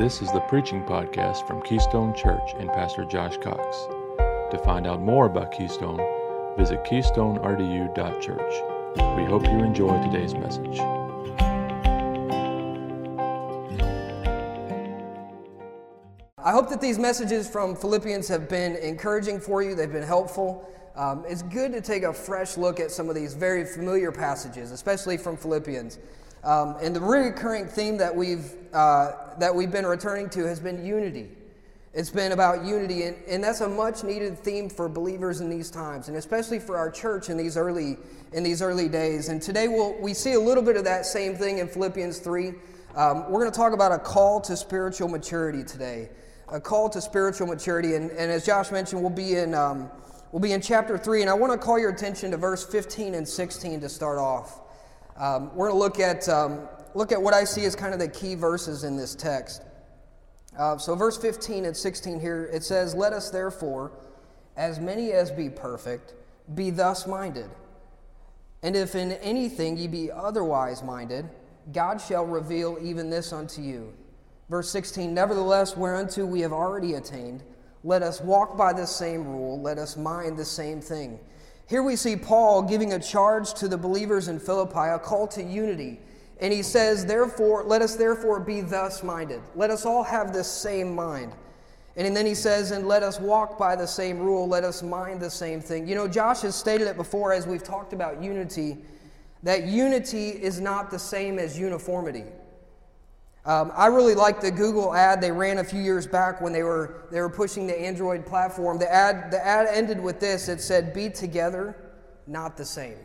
This is the preaching podcast from Keystone Church and Pastor Josh Cox. To find out more about Keystone, visit keystonerdu.church. We hope you enjoy today's message. I hope that these messages from Philippians have been encouraging for you, they've been helpful. Um, it's good to take a fresh look at some of these very familiar passages, especially from Philippians. Um, and the recurring theme that we've, uh, that we've been returning to has been unity. It's been about unity, and, and that's a much needed theme for believers in these times, and especially for our church in these early, in these early days. And today we'll, we see a little bit of that same thing in Philippians 3. Um, we're going to talk about a call to spiritual maturity today. A call to spiritual maturity. And, and as Josh mentioned, we'll be, in, um, we'll be in chapter 3. And I want to call your attention to verse 15 and 16 to start off. Um, we're going to look at, um, look at what I see as kind of the key verses in this text. Uh, so, verse 15 and 16 here, it says, Let us therefore, as many as be perfect, be thus minded. And if in anything ye be otherwise minded, God shall reveal even this unto you. Verse 16, Nevertheless, whereunto we have already attained, let us walk by the same rule, let us mind the same thing. Here we see Paul giving a charge to the believers in Philippi, a call to unity. And he says, Therefore, let us therefore be thus minded. Let us all have this same mind. And then he says, And let us walk by the same rule, let us mind the same thing. You know, Josh has stated it before as we've talked about unity, that unity is not the same as uniformity. Um, I really like the Google ad they ran a few years back when they were, they were pushing the Android platform. The ad, the ad ended with this it said, Be together, not the same.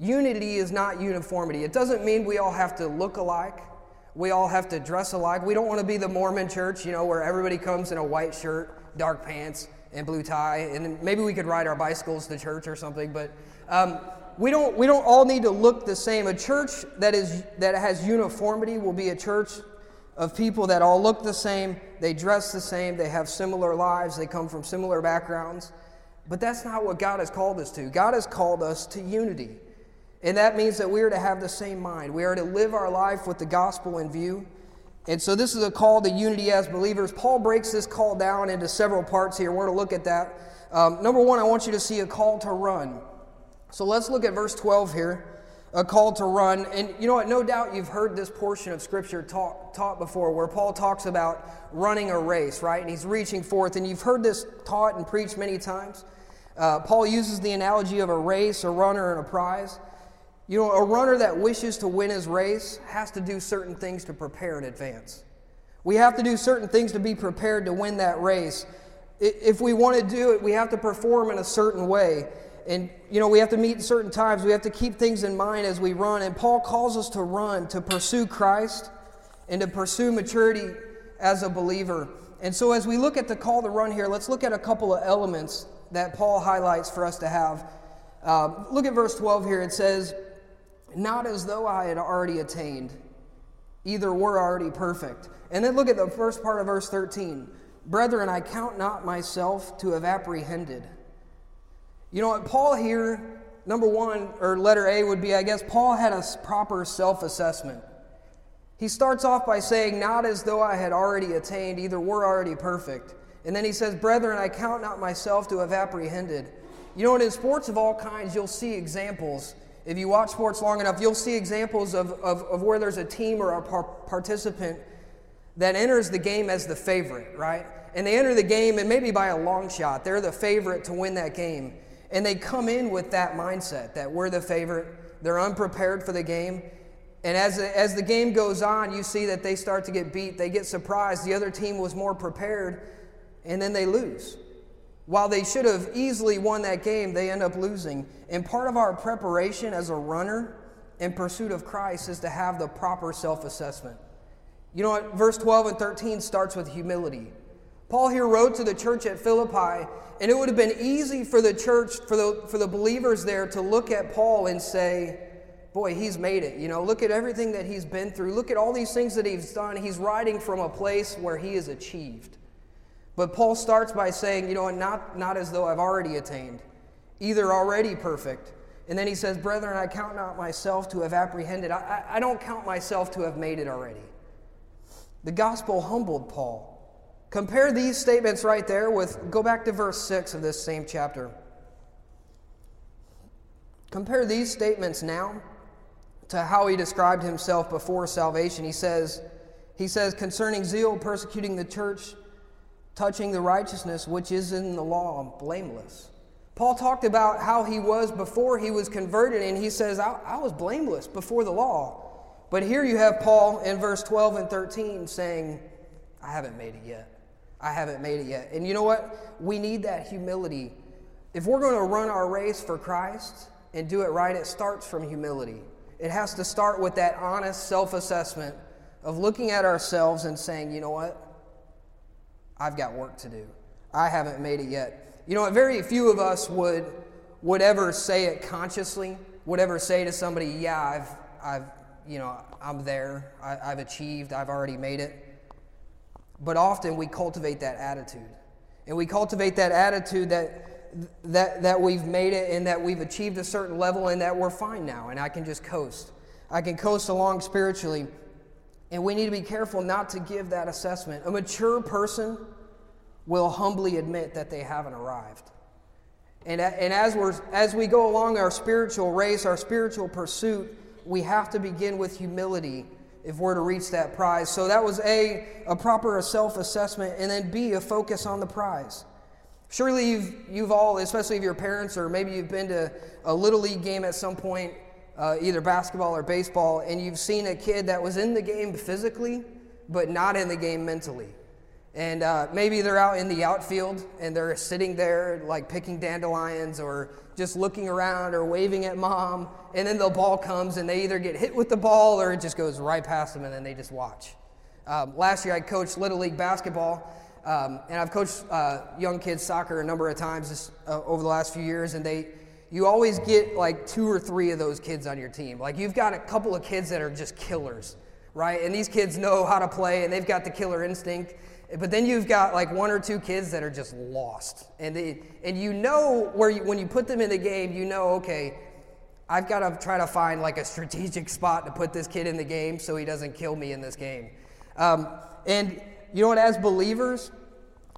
Unity is not uniformity. It doesn't mean we all have to look alike. We all have to dress alike. We don't want to be the Mormon church, you know, where everybody comes in a white shirt, dark pants, and blue tie. And maybe we could ride our bicycles to church or something. But um, we don't, we don't all need to look the same. A church that, is, that has uniformity will be a church of people that all look the same, they dress the same, they have similar lives, they come from similar backgrounds. But that's not what God has called us to. God has called us to unity. And that means that we are to have the same mind. We are to live our life with the gospel in view. And so this is a call to unity as believers. Paul breaks this call down into several parts here. We're going to look at that. Um, number one, I want you to see a call to run. So let's look at verse 12 here a call to run. And you know what? No doubt you've heard this portion of Scripture taught, taught before where Paul talks about running a race, right? And he's reaching forth. And you've heard this taught and preached many times. Uh, Paul uses the analogy of a race, a runner, and a prize. You know, a runner that wishes to win his race has to do certain things to prepare in advance. We have to do certain things to be prepared to win that race. If we want to do it, we have to perform in a certain way. And, you know, we have to meet certain times. We have to keep things in mind as we run. And Paul calls us to run, to pursue Christ, and to pursue maturity as a believer. And so, as we look at the call to run here, let's look at a couple of elements that Paul highlights for us to have. Uh, look at verse 12 here. It says, Not as though I had already attained, either were already perfect. And then look at the first part of verse 13. Brethren, I count not myself to have apprehended. You know what? Paul here, number one, or letter A would be, I guess, Paul had a proper self assessment. He starts off by saying, Not as though I had already attained, either were already perfect. And then he says, Brethren, I count not myself to have apprehended. You know what? In sports of all kinds, you'll see examples. If you watch sports long enough, you'll see examples of, of, of where there's a team or a par- participant that enters the game as the favorite, right? And they enter the game, and maybe by a long shot, they're the favorite to win that game. And they come in with that mindset that we're the favorite, they're unprepared for the game. And as the, as the game goes on, you see that they start to get beat. They get surprised. The other team was more prepared, and then they lose. While they should have easily won that game, they end up losing. And part of our preparation as a runner in pursuit of Christ is to have the proper self assessment. You know what? Verse 12 and 13 starts with humility. Paul here wrote to the church at Philippi, and it would have been easy for the church, for the, for the believers there, to look at Paul and say, Boy, he's made it. You know, look at everything that he's been through. Look at all these things that he's done. He's writing from a place where he has achieved. But Paul starts by saying, You know, not, not as though I've already attained, either already perfect. And then he says, Brethren, I count not myself to have apprehended. I, I, I don't count myself to have made it already. The gospel humbled Paul. Compare these statements right there with, go back to verse 6 of this same chapter. Compare these statements now to how he described himself before salvation. He says, he says, concerning zeal, persecuting the church, touching the righteousness which is in the law, blameless. Paul talked about how he was before he was converted, and he says, I, I was blameless before the law. But here you have Paul in verse 12 and 13 saying, I haven't made it yet. I haven't made it yet. And you know what? We need that humility. If we're going to run our race for Christ and do it right, it starts from humility. It has to start with that honest self assessment of looking at ourselves and saying, you know what? I've got work to do. I haven't made it yet. You know what? Very few of us would, would ever say it consciously, would ever say to somebody, yeah, I've, I've you know, I'm there, I, I've achieved, I've already made it. But often we cultivate that attitude. And we cultivate that attitude that that, that we've made it and that we've achieved a certain level and that we're fine now and I can just coast. I can coast along spiritually. And we need to be careful not to give that assessment. A mature person will humbly admit that they haven't arrived. And, and as, we're, as we go along our spiritual race, our spiritual pursuit, we have to begin with humility if we're to reach that prize. So that was A, a proper self assessment, and then B, a focus on the prize. Surely you've, you've all, especially if you're parents, or maybe you've been to a little league game at some point, uh, either basketball or baseball, and you've seen a kid that was in the game physically, but not in the game mentally. And uh, maybe they're out in the outfield and they're sitting there like picking dandelions or just looking around or waving at mom. And then the ball comes and they either get hit with the ball or it just goes right past them and then they just watch. Um, last year I coached Little League basketball um, and I've coached uh, young kids soccer a number of times this, uh, over the last few years, and they, you always get like two or three of those kids on your team. Like you've got a couple of kids that are just killers, right? And these kids know how to play, and they've got the killer instinct. But then you've got like one or two kids that are just lost, and they, and you know where you, when you put them in the game, you know, okay, I've got to try to find like a strategic spot to put this kid in the game so he doesn't kill me in this game. Um, and you know what? As believers,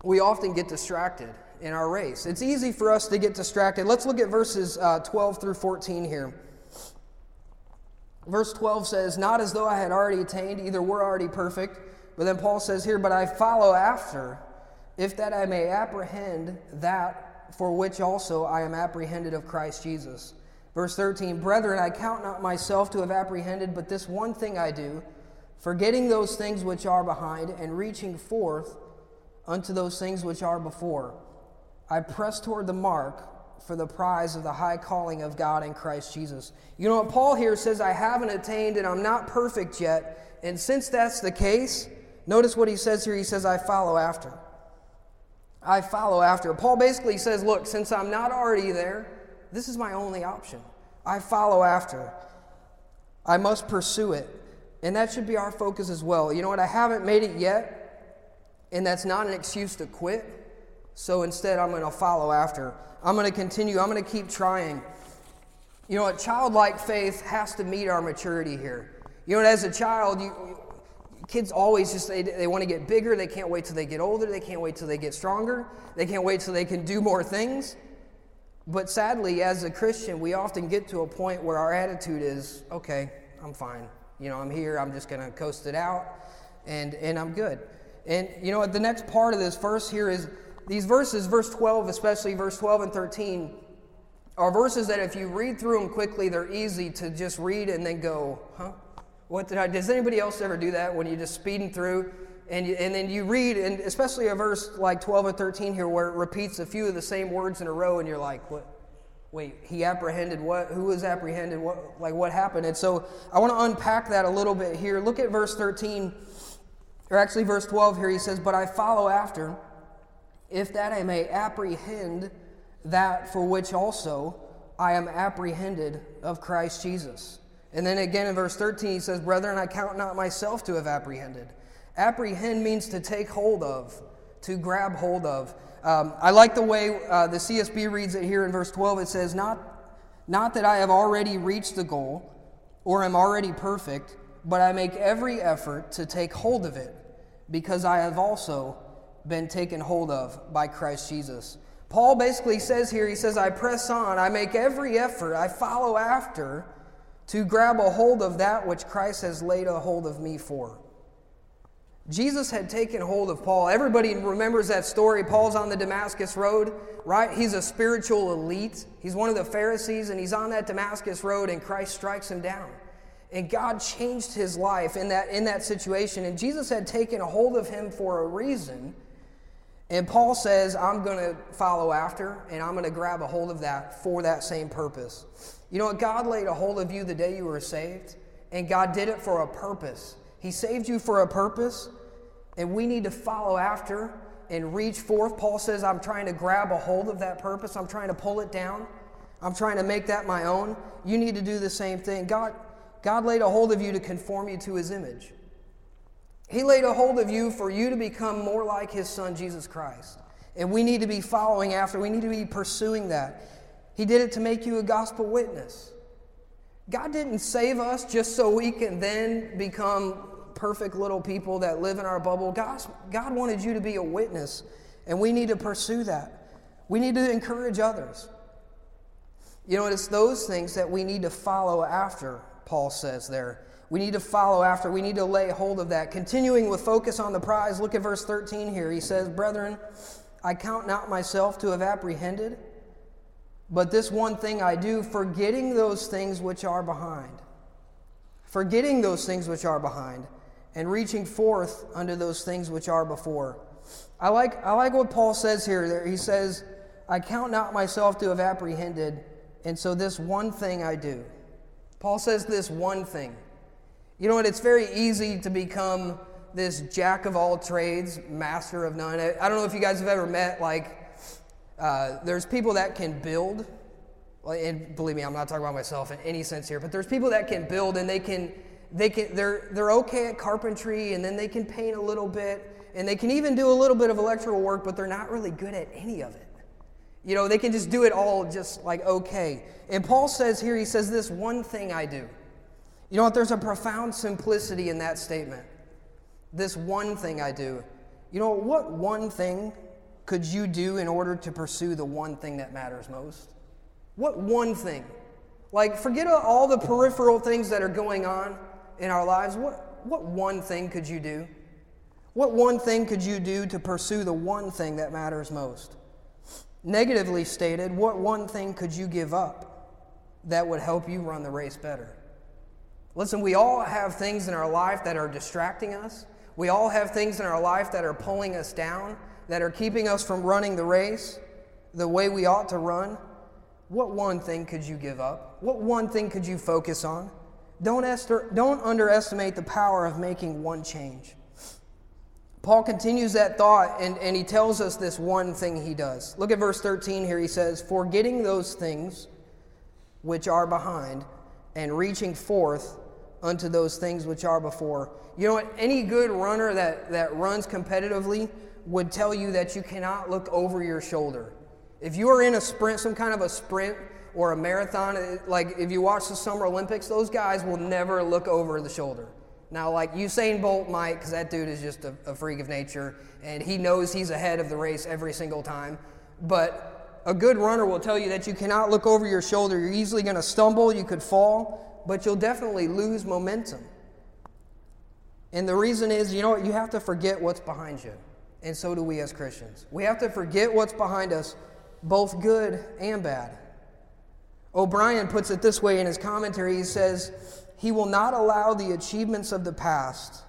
we often get distracted in our race. It's easy for us to get distracted. Let's look at verses uh, 12 through 14 here. Verse 12 says, Not as though I had already attained, either we're already perfect. But then Paul says here, But I follow after, if that I may apprehend that for which also I am apprehended of Christ Jesus. Verse 13, Brethren, I count not myself to have apprehended, but this one thing I do, forgetting those things which are behind and reaching forth unto those things which are before. I press toward the mark for the prize of the high calling of God in Christ Jesus. You know what Paul here says, I haven't attained and I'm not perfect yet. And since that's the case, notice what he says here. He says, I follow after. I follow after. Paul basically says, Look, since I'm not already there, this is my only option. I follow after. I must pursue it. And that should be our focus as well. You know what? I haven't made it yet, and that's not an excuse to quit. So instead, I'm going to follow after. I'm going to continue. I'm going to keep trying. You know, a childlike faith has to meet our maturity here. You know, as a child, you, kids always just they, they want to get bigger. They can't wait till they get older. They can't wait till they get stronger. They can't wait till they can do more things. But sadly, as a Christian, we often get to a point where our attitude is, okay, I'm fine. You know, I'm here. I'm just going to coast it out, and and I'm good. And you know? The next part of this verse here is these verses, verse 12, especially verse 12 and 13, are verses that if you read through them quickly, they're easy to just read and then go, huh? What did I, does anybody else ever do that when you're just speeding through and, you, and then you read, and especially a verse like 12 or 13 here where it repeats a few of the same words in a row and you're like, what? Wait, he apprehended what? Who was apprehended? What, like what happened? And so I want to unpack that a little bit here. Look at verse 13 or actually, verse 12 here, he says, But I follow after, if that I may apprehend that for which also I am apprehended of Christ Jesus. And then again in verse 13, he says, Brethren, I count not myself to have apprehended. Apprehend means to take hold of, to grab hold of. Um, I like the way uh, the CSB reads it here in verse 12. It says, not, not that I have already reached the goal or am already perfect, but I make every effort to take hold of it because I have also been taken hold of by Christ Jesus. Paul basically says here, he says, I press on, I make every effort, I follow after to grab a hold of that which Christ has laid a hold of me for. Jesus had taken hold of Paul. Everybody remembers that story. Paul's on the Damascus Road, right? He's a spiritual elite. He's one of the Pharisees, and he's on that Damascus Road, and Christ strikes him down. And God changed his life in that, in that situation. And Jesus had taken a hold of him for a reason. And Paul says, I'm going to follow after, and I'm going to grab a hold of that for that same purpose. You know what? God laid a hold of you the day you were saved, and God did it for a purpose. He saved you for a purpose, and we need to follow after and reach forth. Paul says, I'm trying to grab a hold of that purpose, I'm trying to pull it down, I'm trying to make that my own. You need to do the same thing. God, God laid a hold of you to conform you to his image. He laid a hold of you for you to become more like his son, Jesus Christ. And we need to be following after, we need to be pursuing that. He did it to make you a gospel witness. God didn't save us just so we can then become perfect little people that live in our bubble. God, God wanted you to be a witness, and we need to pursue that. We need to encourage others. You know, it's those things that we need to follow after, Paul says there. We need to follow after. We need to lay hold of that. Continuing with focus on the prize, look at verse 13 here. He says, Brethren, I count not myself to have apprehended, but this one thing I do, forgetting those things which are behind. Forgetting those things which are behind and reaching forth unto those things which are before. I like, I like what Paul says here. He says, I count not myself to have apprehended, and so this one thing I do. Paul says this one thing. You know what? It's very easy to become this jack of all trades, master of none. I don't know if you guys have ever met, like, uh, there's people that can build. And believe me, I'm not talking about myself in any sense here, but there's people that can build and they can they can, they're, they're okay at carpentry and then they can paint a little bit and they can even do a little bit of electrical work, but they're not really good at any of it. You know, they can just do it all just like okay. And Paul says here, he says, This one thing I do. You know what? There's a profound simplicity in that statement. This one thing I do. You know, what one thing could you do in order to pursue the one thing that matters most? What one thing? Like, forget all the peripheral things that are going on in our lives, what, what one thing could you do? What one thing could you do to pursue the one thing that matters most? Negatively stated, what one thing could you give up that would help you run the race better? Listen, we all have things in our life that are distracting us. We all have things in our life that are pulling us down, that are keeping us from running the race the way we ought to run. What one thing could you give up? What one thing could you focus on? Don't, ester- don't underestimate the power of making one change. Paul continues that thought and, and he tells us this one thing he does. Look at verse 13 here. He says, Forgetting those things which are behind and reaching forth unto those things which are before. You know what? Any good runner that, that runs competitively would tell you that you cannot look over your shoulder. If you are in a sprint, some kind of a sprint, or a marathon, like if you watch the Summer Olympics, those guys will never look over the shoulder. Now, like Usain Bolt might, because that dude is just a, a, freak of nature, and he knows he's ahead of the race every single time. But a good runner will tell you that you cannot look over your shoulder. You're easily going to stumble, you could fall, but you'll definitely lose momentum. And the reason is, you know what? You have to forget what's behind you. And so do we as Christians. We have to forget what's behind us, both good and bad. O'Brien puts it this way in his commentary. He says, He will not allow the achievements of the past,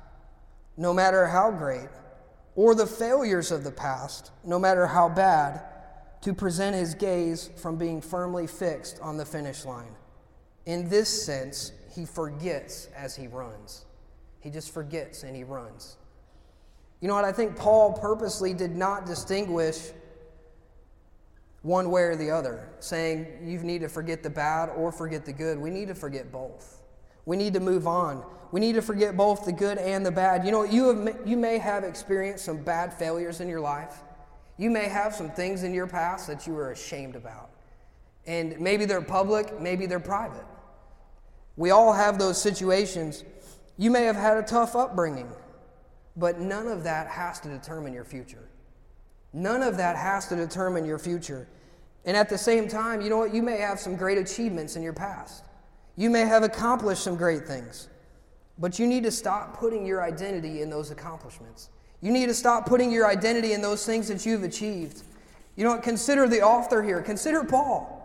no matter how great, or the failures of the past, no matter how bad, to present his gaze from being firmly fixed on the finish line. In this sense, he forgets as he runs. He just forgets and he runs. You know what? I think Paul purposely did not distinguish one way or the other, saying you need to forget the bad or forget the good. We need to forget both. We need to move on. We need to forget both the good and the bad. You know, you, have, you may have experienced some bad failures in your life. You may have some things in your past that you were ashamed about. And maybe they're public, maybe they're private. We all have those situations. You may have had a tough upbringing. But none of that has to determine your future. None of that has to determine your future. And at the same time, you know what? You may have some great achievements in your past. You may have accomplished some great things. But you need to stop putting your identity in those accomplishments. You need to stop putting your identity in those things that you've achieved. You know, what? consider the author here. Consider Paul.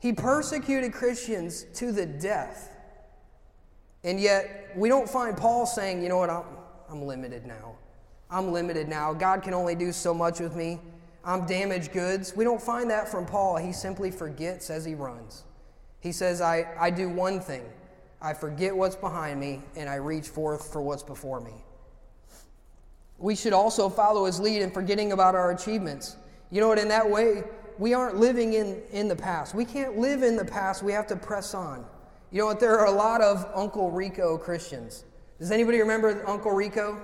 He persecuted Christians to the death. And yet, we don't find Paul saying, you know what, I'm, I'm limited now. I'm limited now. God can only do so much with me. I'm damaged goods. We don't find that from Paul. He simply forgets as he runs. He says, I, I do one thing I forget what's behind me and I reach forth for what's before me. We should also follow his lead in forgetting about our achievements. You know what? In that way, we aren't living in, in the past. We can't live in the past. We have to press on. You know what? There are a lot of Uncle Rico Christians. Does anybody remember Uncle Rico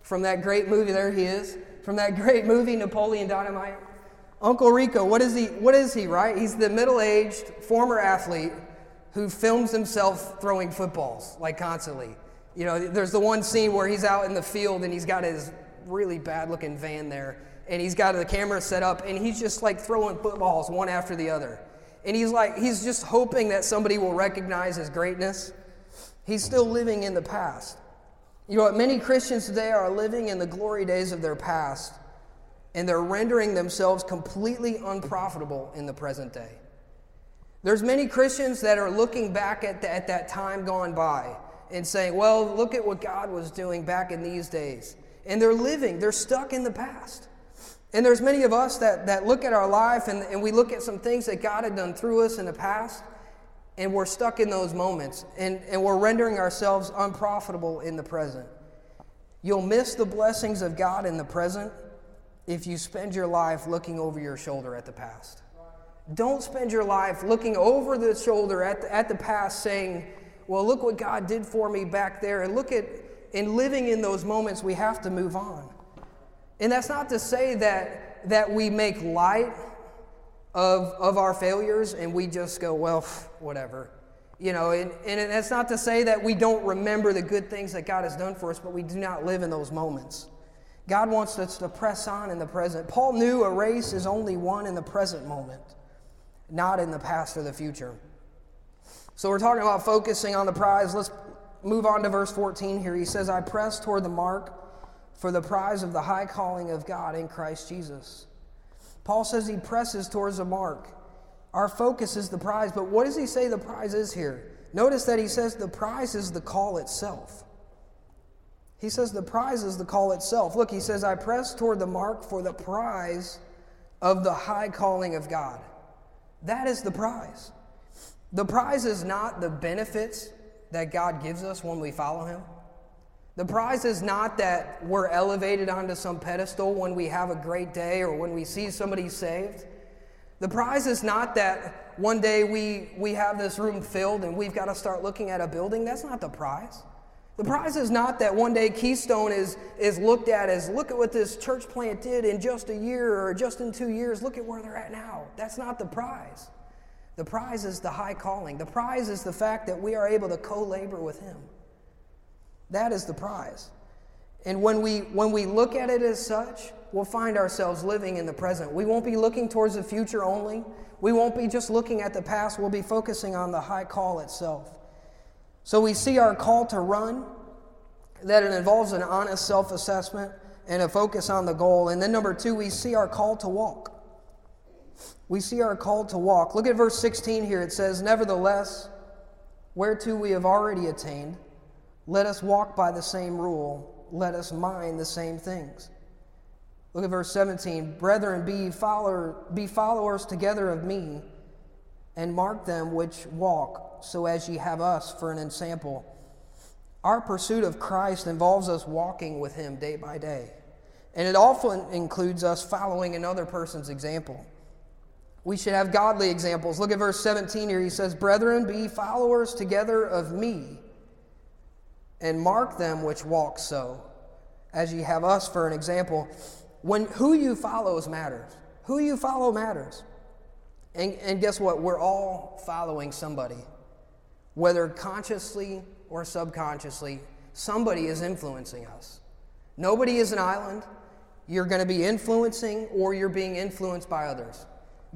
from that great movie? There he is. From that great movie, Napoleon Dynamite. Uncle Rico, what is he? What is he, right? He's the middle aged former athlete who films himself throwing footballs like constantly. You know, there's the one scene where he's out in the field and he's got his really bad looking van there and he's got the camera set up and he's just like throwing footballs one after the other. And he's like, he's just hoping that somebody will recognize his greatness. He's still living in the past. You know what? Many Christians today are living in the glory days of their past and they're rendering themselves completely unprofitable in the present day. There's many Christians that are looking back at, the, at that time gone by and saying, well, look at what God was doing back in these days. And they're living, they're stuck in the past. And there's many of us that, that look at our life and, and we look at some things that God had done through us in the past, and we're stuck in those moments, and, and we're rendering ourselves unprofitable in the present. You'll miss the blessings of God in the present if you spend your life looking over your shoulder at the past. Don't spend your life looking over the shoulder at the, at the past saying, well, look what God did for me back there. And look at, in living in those moments, we have to move on. And that's not to say that, that we make light of, of our failures and we just go, well, whatever. You know, and, and that's not to say that we don't remember the good things that God has done for us, but we do not live in those moments. God wants us to press on in the present. Paul knew a race is only won in the present moment, not in the past or the future. So we're talking about focusing on the prize. Let's move on to verse 14 here. He says, I press toward the mark for the prize of the high calling of God in Christ Jesus. Paul says he presses towards the mark. Our focus is the prize, but what does he say the prize is here? Notice that he says the prize is the call itself. He says the prize is the call itself. Look, he says, I press toward the mark for the prize of the high calling of God. That is the prize. The prize is not the benefits that God gives us when we follow Him. The prize is not that we're elevated onto some pedestal when we have a great day or when we see somebody saved. The prize is not that one day we, we have this room filled and we've got to start looking at a building. That's not the prize. The prize is not that one day Keystone is, is looked at as look at what this church plant did in just a year or just in two years. Look at where they're at now. That's not the prize. The prize is the high calling. The prize is the fact that we are able to co labor with Him. That is the prize. And when we, when we look at it as such, we'll find ourselves living in the present. We won't be looking towards the future only. We won't be just looking at the past. We'll be focusing on the high call itself. So we see our call to run, that it involves an honest self assessment and a focus on the goal. And then number two, we see our call to walk. We see our call to walk. Look at verse 16 here. It says, Nevertheless, whereto we have already attained, let us walk by the same rule, let us mind the same things. Look at verse 17. Brethren, be, follower, be followers together of me, and mark them which walk, so as ye have us for an ensample. Our pursuit of Christ involves us walking with him day by day. And it often includes us following another person's example. We should have godly examples. Look at verse 17 here. He says, Brethren, be followers together of me, and mark them which walk so, as ye have us for an example. When who you follows matters. Who you follow matters. And, and guess what? We're all following somebody. Whether consciously or subconsciously, somebody is influencing us. Nobody is an island. You're going to be influencing or you're being influenced by others.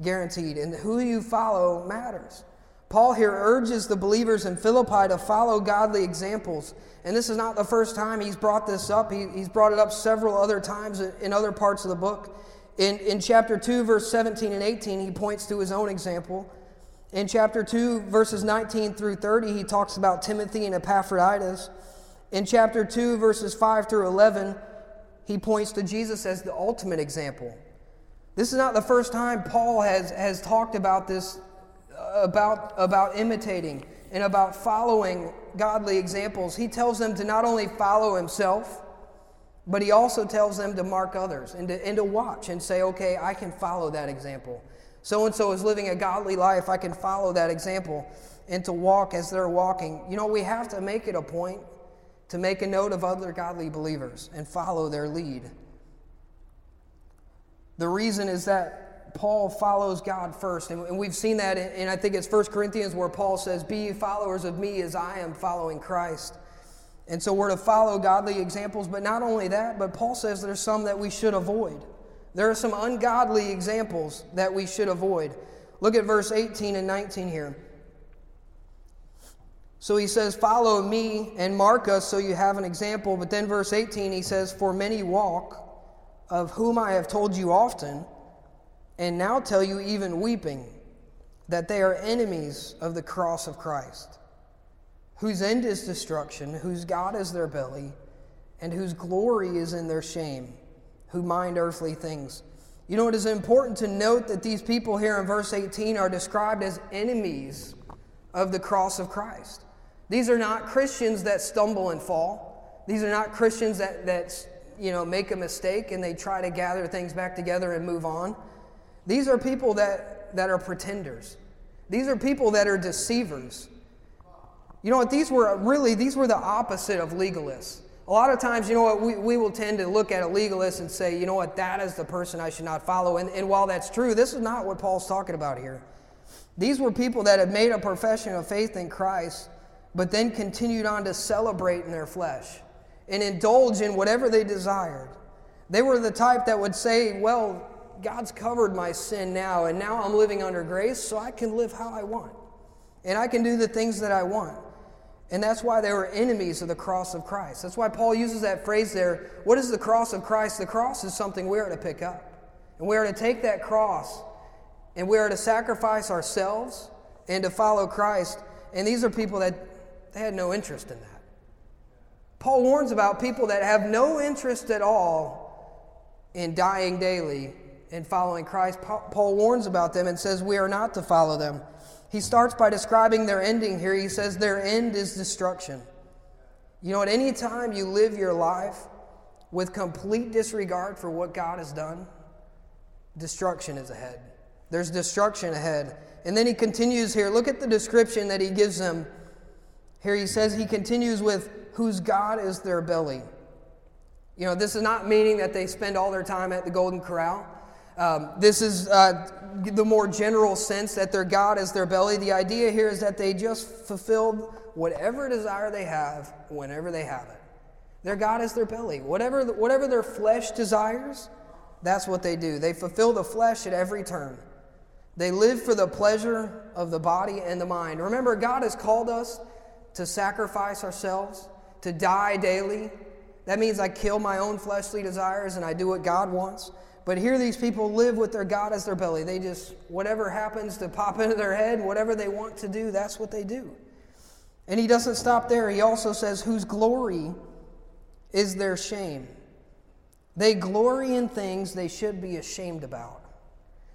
Guaranteed. And who you follow matters. Paul here urges the believers in Philippi to follow godly examples. And this is not the first time he's brought this up. He, he's brought it up several other times in other parts of the book. In, in chapter 2, verse 17 and 18, he points to his own example. In chapter 2, verses 19 through 30, he talks about Timothy and Epaphroditus. In chapter 2, verses 5 through 11, he points to Jesus as the ultimate example. This is not the first time Paul has, has talked about this, about, about imitating and about following godly examples. He tells them to not only follow himself, but he also tells them to mark others and to, and to watch and say, okay, I can follow that example. So and so is living a godly life. I can follow that example and to walk as they're walking. You know, we have to make it a point to make a note of other godly believers and follow their lead. The reason is that Paul follows God first. And we've seen that, and I think it's 1 Corinthians where Paul says, Be followers of me as I am following Christ. And so we're to follow godly examples, but not only that, but Paul says there's some that we should avoid. There are some ungodly examples that we should avoid. Look at verse 18 and 19 here. So he says, Follow me and mark us so you have an example. But then, verse 18, he says, For many walk, of whom I have told you often, and now tell you even weeping, that they are enemies of the cross of Christ, whose end is destruction, whose God is their belly, and whose glory is in their shame, who mind earthly things. You know, it is important to note that these people here in verse 18 are described as enemies of the cross of Christ. These are not Christians that stumble and fall. These are not Christians that, that you know, make a mistake and they try to gather things back together and move on. These are people that, that are pretenders. These are people that are deceivers. You know what? These were really, these were the opposite of legalists. A lot of times, you know what, we, we will tend to look at a legalist and say, you know what, that is the person I should not follow. And, and while that's true, this is not what Paul's talking about here. These were people that had made a profession of faith in Christ but then continued on to celebrate in their flesh and indulge in whatever they desired. They were the type that would say, Well, God's covered my sin now, and now I'm living under grace, so I can live how I want. And I can do the things that I want. And that's why they were enemies of the cross of Christ. That's why Paul uses that phrase there. What is the cross of Christ? The cross is something we are to pick up. And we are to take that cross and we are to sacrifice ourselves and to follow Christ. And these are people that they had no interest in that. Paul warns about people that have no interest at all in dying daily and following Christ. Paul warns about them and says we are not to follow them. He starts by describing their ending here. He says their end is destruction. You know, at any time you live your life with complete disregard for what God has done, destruction is ahead. There's destruction ahead. And then he continues here. Look at the description that he gives them here he says, he continues with, whose God is their belly. You know, this is not meaning that they spend all their time at the Golden Corral. Um, this is uh, the more general sense that their God is their belly. The idea here is that they just fulfilled whatever desire they have whenever they have it. Their God is their belly. Whatever, whatever their flesh desires, that's what they do. They fulfill the flesh at every turn. They live for the pleasure of the body and the mind. Remember, God has called us to sacrifice ourselves, to die daily. That means I kill my own fleshly desires and I do what God wants. But here, these people live with their God as their belly. They just, whatever happens to pop into their head, whatever they want to do, that's what they do. And he doesn't stop there. He also says, whose glory is their shame. They glory in things they should be ashamed about.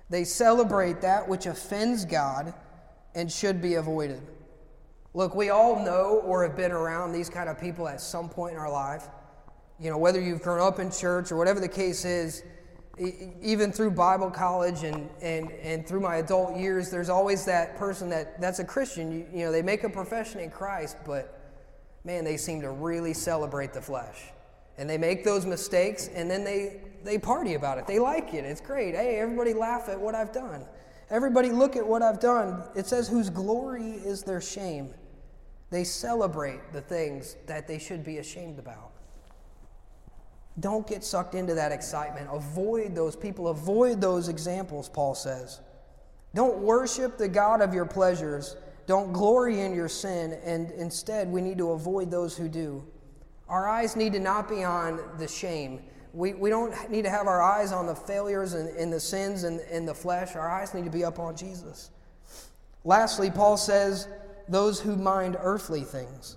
They celebrate that which offends God and should be avoided. Look, we all know or have been around these kind of people at some point in our life. You know, whether you've grown up in church or whatever the case is, even through Bible college and, and, and through my adult years, there's always that person that, that's a Christian. You, you know, they make a profession in Christ, but man, they seem to really celebrate the flesh. And they make those mistakes and then they, they party about it. They like it. It's great. Hey, everybody laugh at what I've done. Everybody look at what I've done. It says, whose glory is their shame. They celebrate the things that they should be ashamed about. Don't get sucked into that excitement. Avoid those people, avoid those examples, Paul says. Don't worship the God of your pleasures. Don't glory in your sin, and instead, we need to avoid those who do. Our eyes need to not be on the shame. We, we don't need to have our eyes on the failures and, and the sins and, and the flesh. Our eyes need to be up on Jesus. Lastly, Paul says, those who mind earthly things.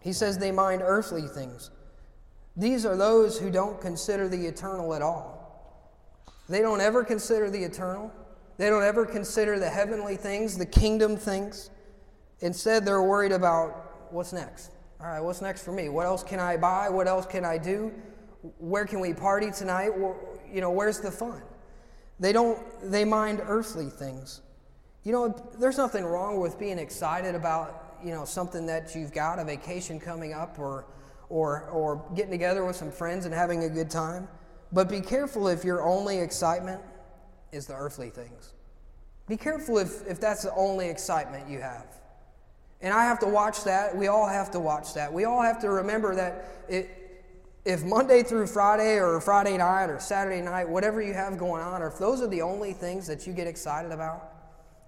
He says they mind earthly things. These are those who don't consider the eternal at all. They don't ever consider the eternal. They don't ever consider the heavenly things, the kingdom things. Instead, they're worried about what's next. All right, what's next for me? What else can I buy? What else can I do? Where can we party tonight? You know, where's the fun? They don't, they mind earthly things. You know, there's nothing wrong with being excited about, you know, something that you've got, a vacation coming up or, or, or getting together with some friends and having a good time. But be careful if your only excitement is the earthly things. Be careful if, if that's the only excitement you have. And I have to watch that. We all have to watch that. We all have to remember that it, if Monday through Friday or Friday night or Saturday night, whatever you have going on, or if those are the only things that you get excited about,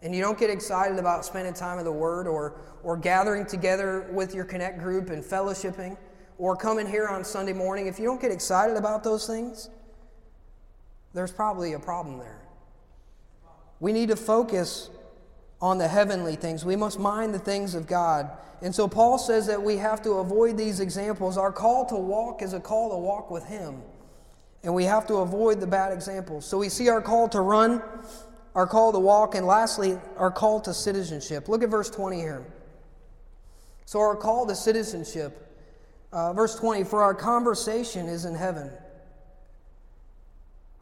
and you don't get excited about spending time in the Word or, or gathering together with your Connect group and fellowshipping or coming here on Sunday morning, if you don't get excited about those things, there's probably a problem there. We need to focus on the heavenly things. We must mind the things of God. And so Paul says that we have to avoid these examples. Our call to walk is a call to walk with Him. And we have to avoid the bad examples. So we see our call to run, our call to walk, and lastly, our call to citizenship. Look at verse 20 here. So, our call to citizenship, uh, verse 20, for our conversation is in heaven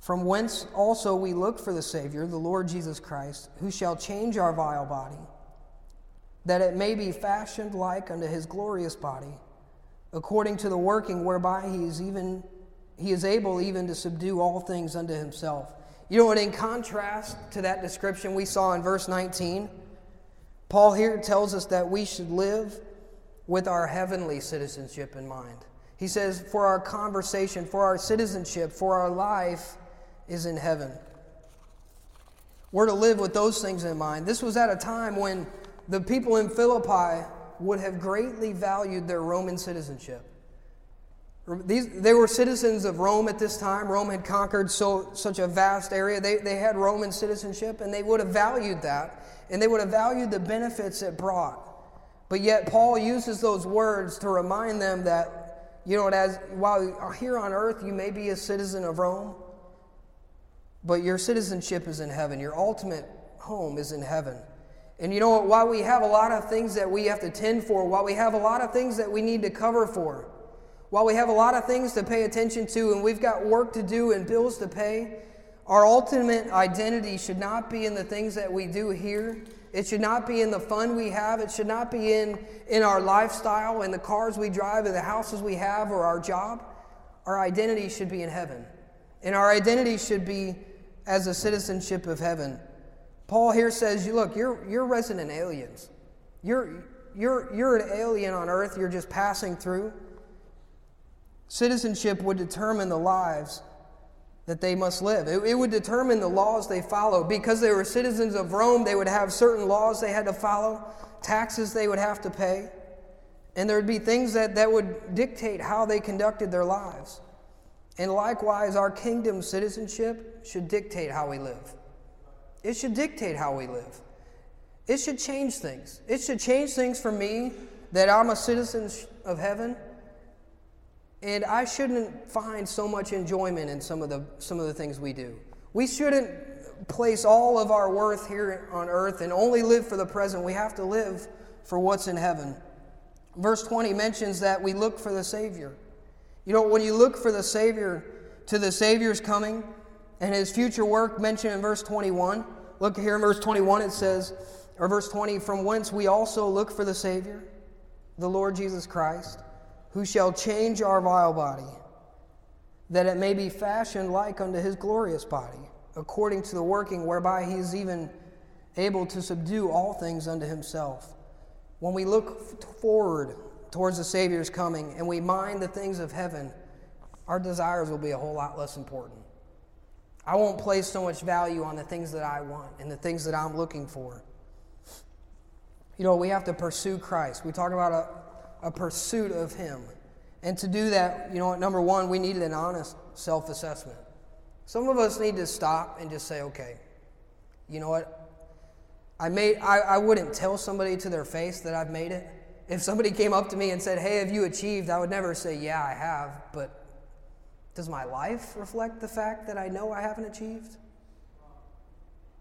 from whence also we look for the Savior, the Lord Jesus Christ, who shall change our vile body, that it may be fashioned like unto his glorious body, according to the working whereby he is even he is able even to subdue all things unto himself. You know what, in contrast to that description we saw in verse 19, Paul here tells us that we should live with our heavenly citizenship in mind. He says, for our conversation, for our citizenship, for our life, is in heaven. We're to live with those things in mind. This was at a time when the people in Philippi would have greatly valued their Roman citizenship. These, they were citizens of Rome at this time. Rome had conquered so, such a vast area. They, they had Roman citizenship, and they would have valued that, and they would have valued the benefits it brought. But yet, Paul uses those words to remind them that, you know, as while here on earth you may be a citizen of Rome, but your citizenship is in heaven. Your ultimate home is in heaven. And you know what? While we have a lot of things that we have to tend for, while we have a lot of things that we need to cover for, while we have a lot of things to pay attention to, and we've got work to do and bills to pay, our ultimate identity should not be in the things that we do here. It should not be in the fun we have. It should not be in, in our lifestyle, in the cars we drive, in the houses we have, or our job. Our identity should be in heaven. And our identity should be as a citizenship of heaven. Paul here says, you look, you're, you're resident aliens. You're, you're, you're an alien on earth, you're just passing through. Citizenship would determine the lives that they must live. It, it, would determine the laws they follow. Because they were citizens of Rome, they would have certain laws they had to follow, taxes they would have to pay, and there would be things that, that would dictate how they conducted their lives. And likewise, our kingdom citizenship should dictate how we live. It should dictate how we live. It should change things. It should change things for me that I'm a citizen of heaven and I shouldn't find so much enjoyment in some of the some of the things we do. We shouldn't place all of our worth here on earth and only live for the present. We have to live for what's in heaven. Verse 20 mentions that we look for the Savior. You know, when you look for the Savior, to the Savior's coming and his future work mentioned in verse 21, look here in verse 21, it says, or verse 20, from whence we also look for the Savior, the Lord Jesus Christ, who shall change our vile body, that it may be fashioned like unto his glorious body, according to the working whereby he is even able to subdue all things unto himself. When we look forward towards the Savior's coming and we mind the things of heaven, our desires will be a whole lot less important. I won't place so much value on the things that I want and the things that I'm looking for. You know, we have to pursue Christ. We talk about a, a pursuit of Him. And to do that, you know, what, number one, we need an honest self assessment. Some of us need to stop and just say, okay, you know what? I, made, I, I wouldn't tell somebody to their face that I've made it. If somebody came up to me and said, hey, have you achieved? I would never say, yeah, I have. But does my life reflect the fact that I know I haven't achieved?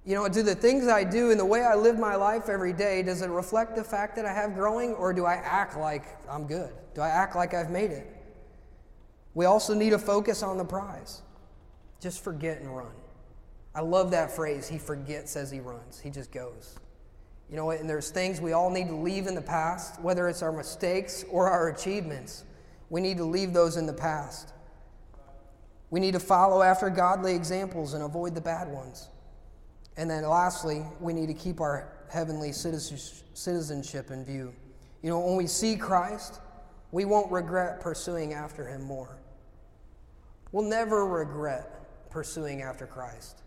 You know, do the things I do and the way I live my life every day, does it reflect the fact that I have growing, or do I act like I'm good? Do I act like I've made it? We also need to focus on the prize. Just forget and run. I love that phrase. He forgets as he runs, he just goes. You know, and there's things we all need to leave in the past, whether it's our mistakes or our achievements. We need to leave those in the past. We need to follow after godly examples and avoid the bad ones. And then lastly, we need to keep our heavenly citizenship in view. You know, when we see Christ, we won't regret pursuing after him more. We'll never regret pursuing after Christ.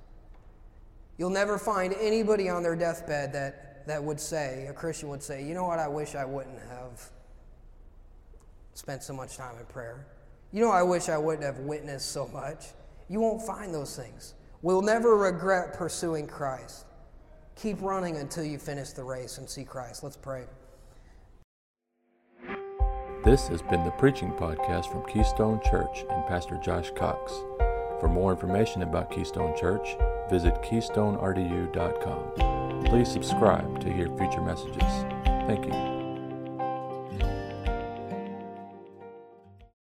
You'll never find anybody on their deathbed that, that would say, a Christian would say, you know what, I wish I wouldn't have spent so much time in prayer. You know, I wish I wouldn't have witnessed so much. You won't find those things. We'll never regret pursuing Christ. Keep running until you finish the race and see Christ. Let's pray. This has been the preaching podcast from Keystone Church and Pastor Josh Cox. For more information about Keystone Church, visit keystonerdu.com. Please subscribe to hear future messages. Thank you.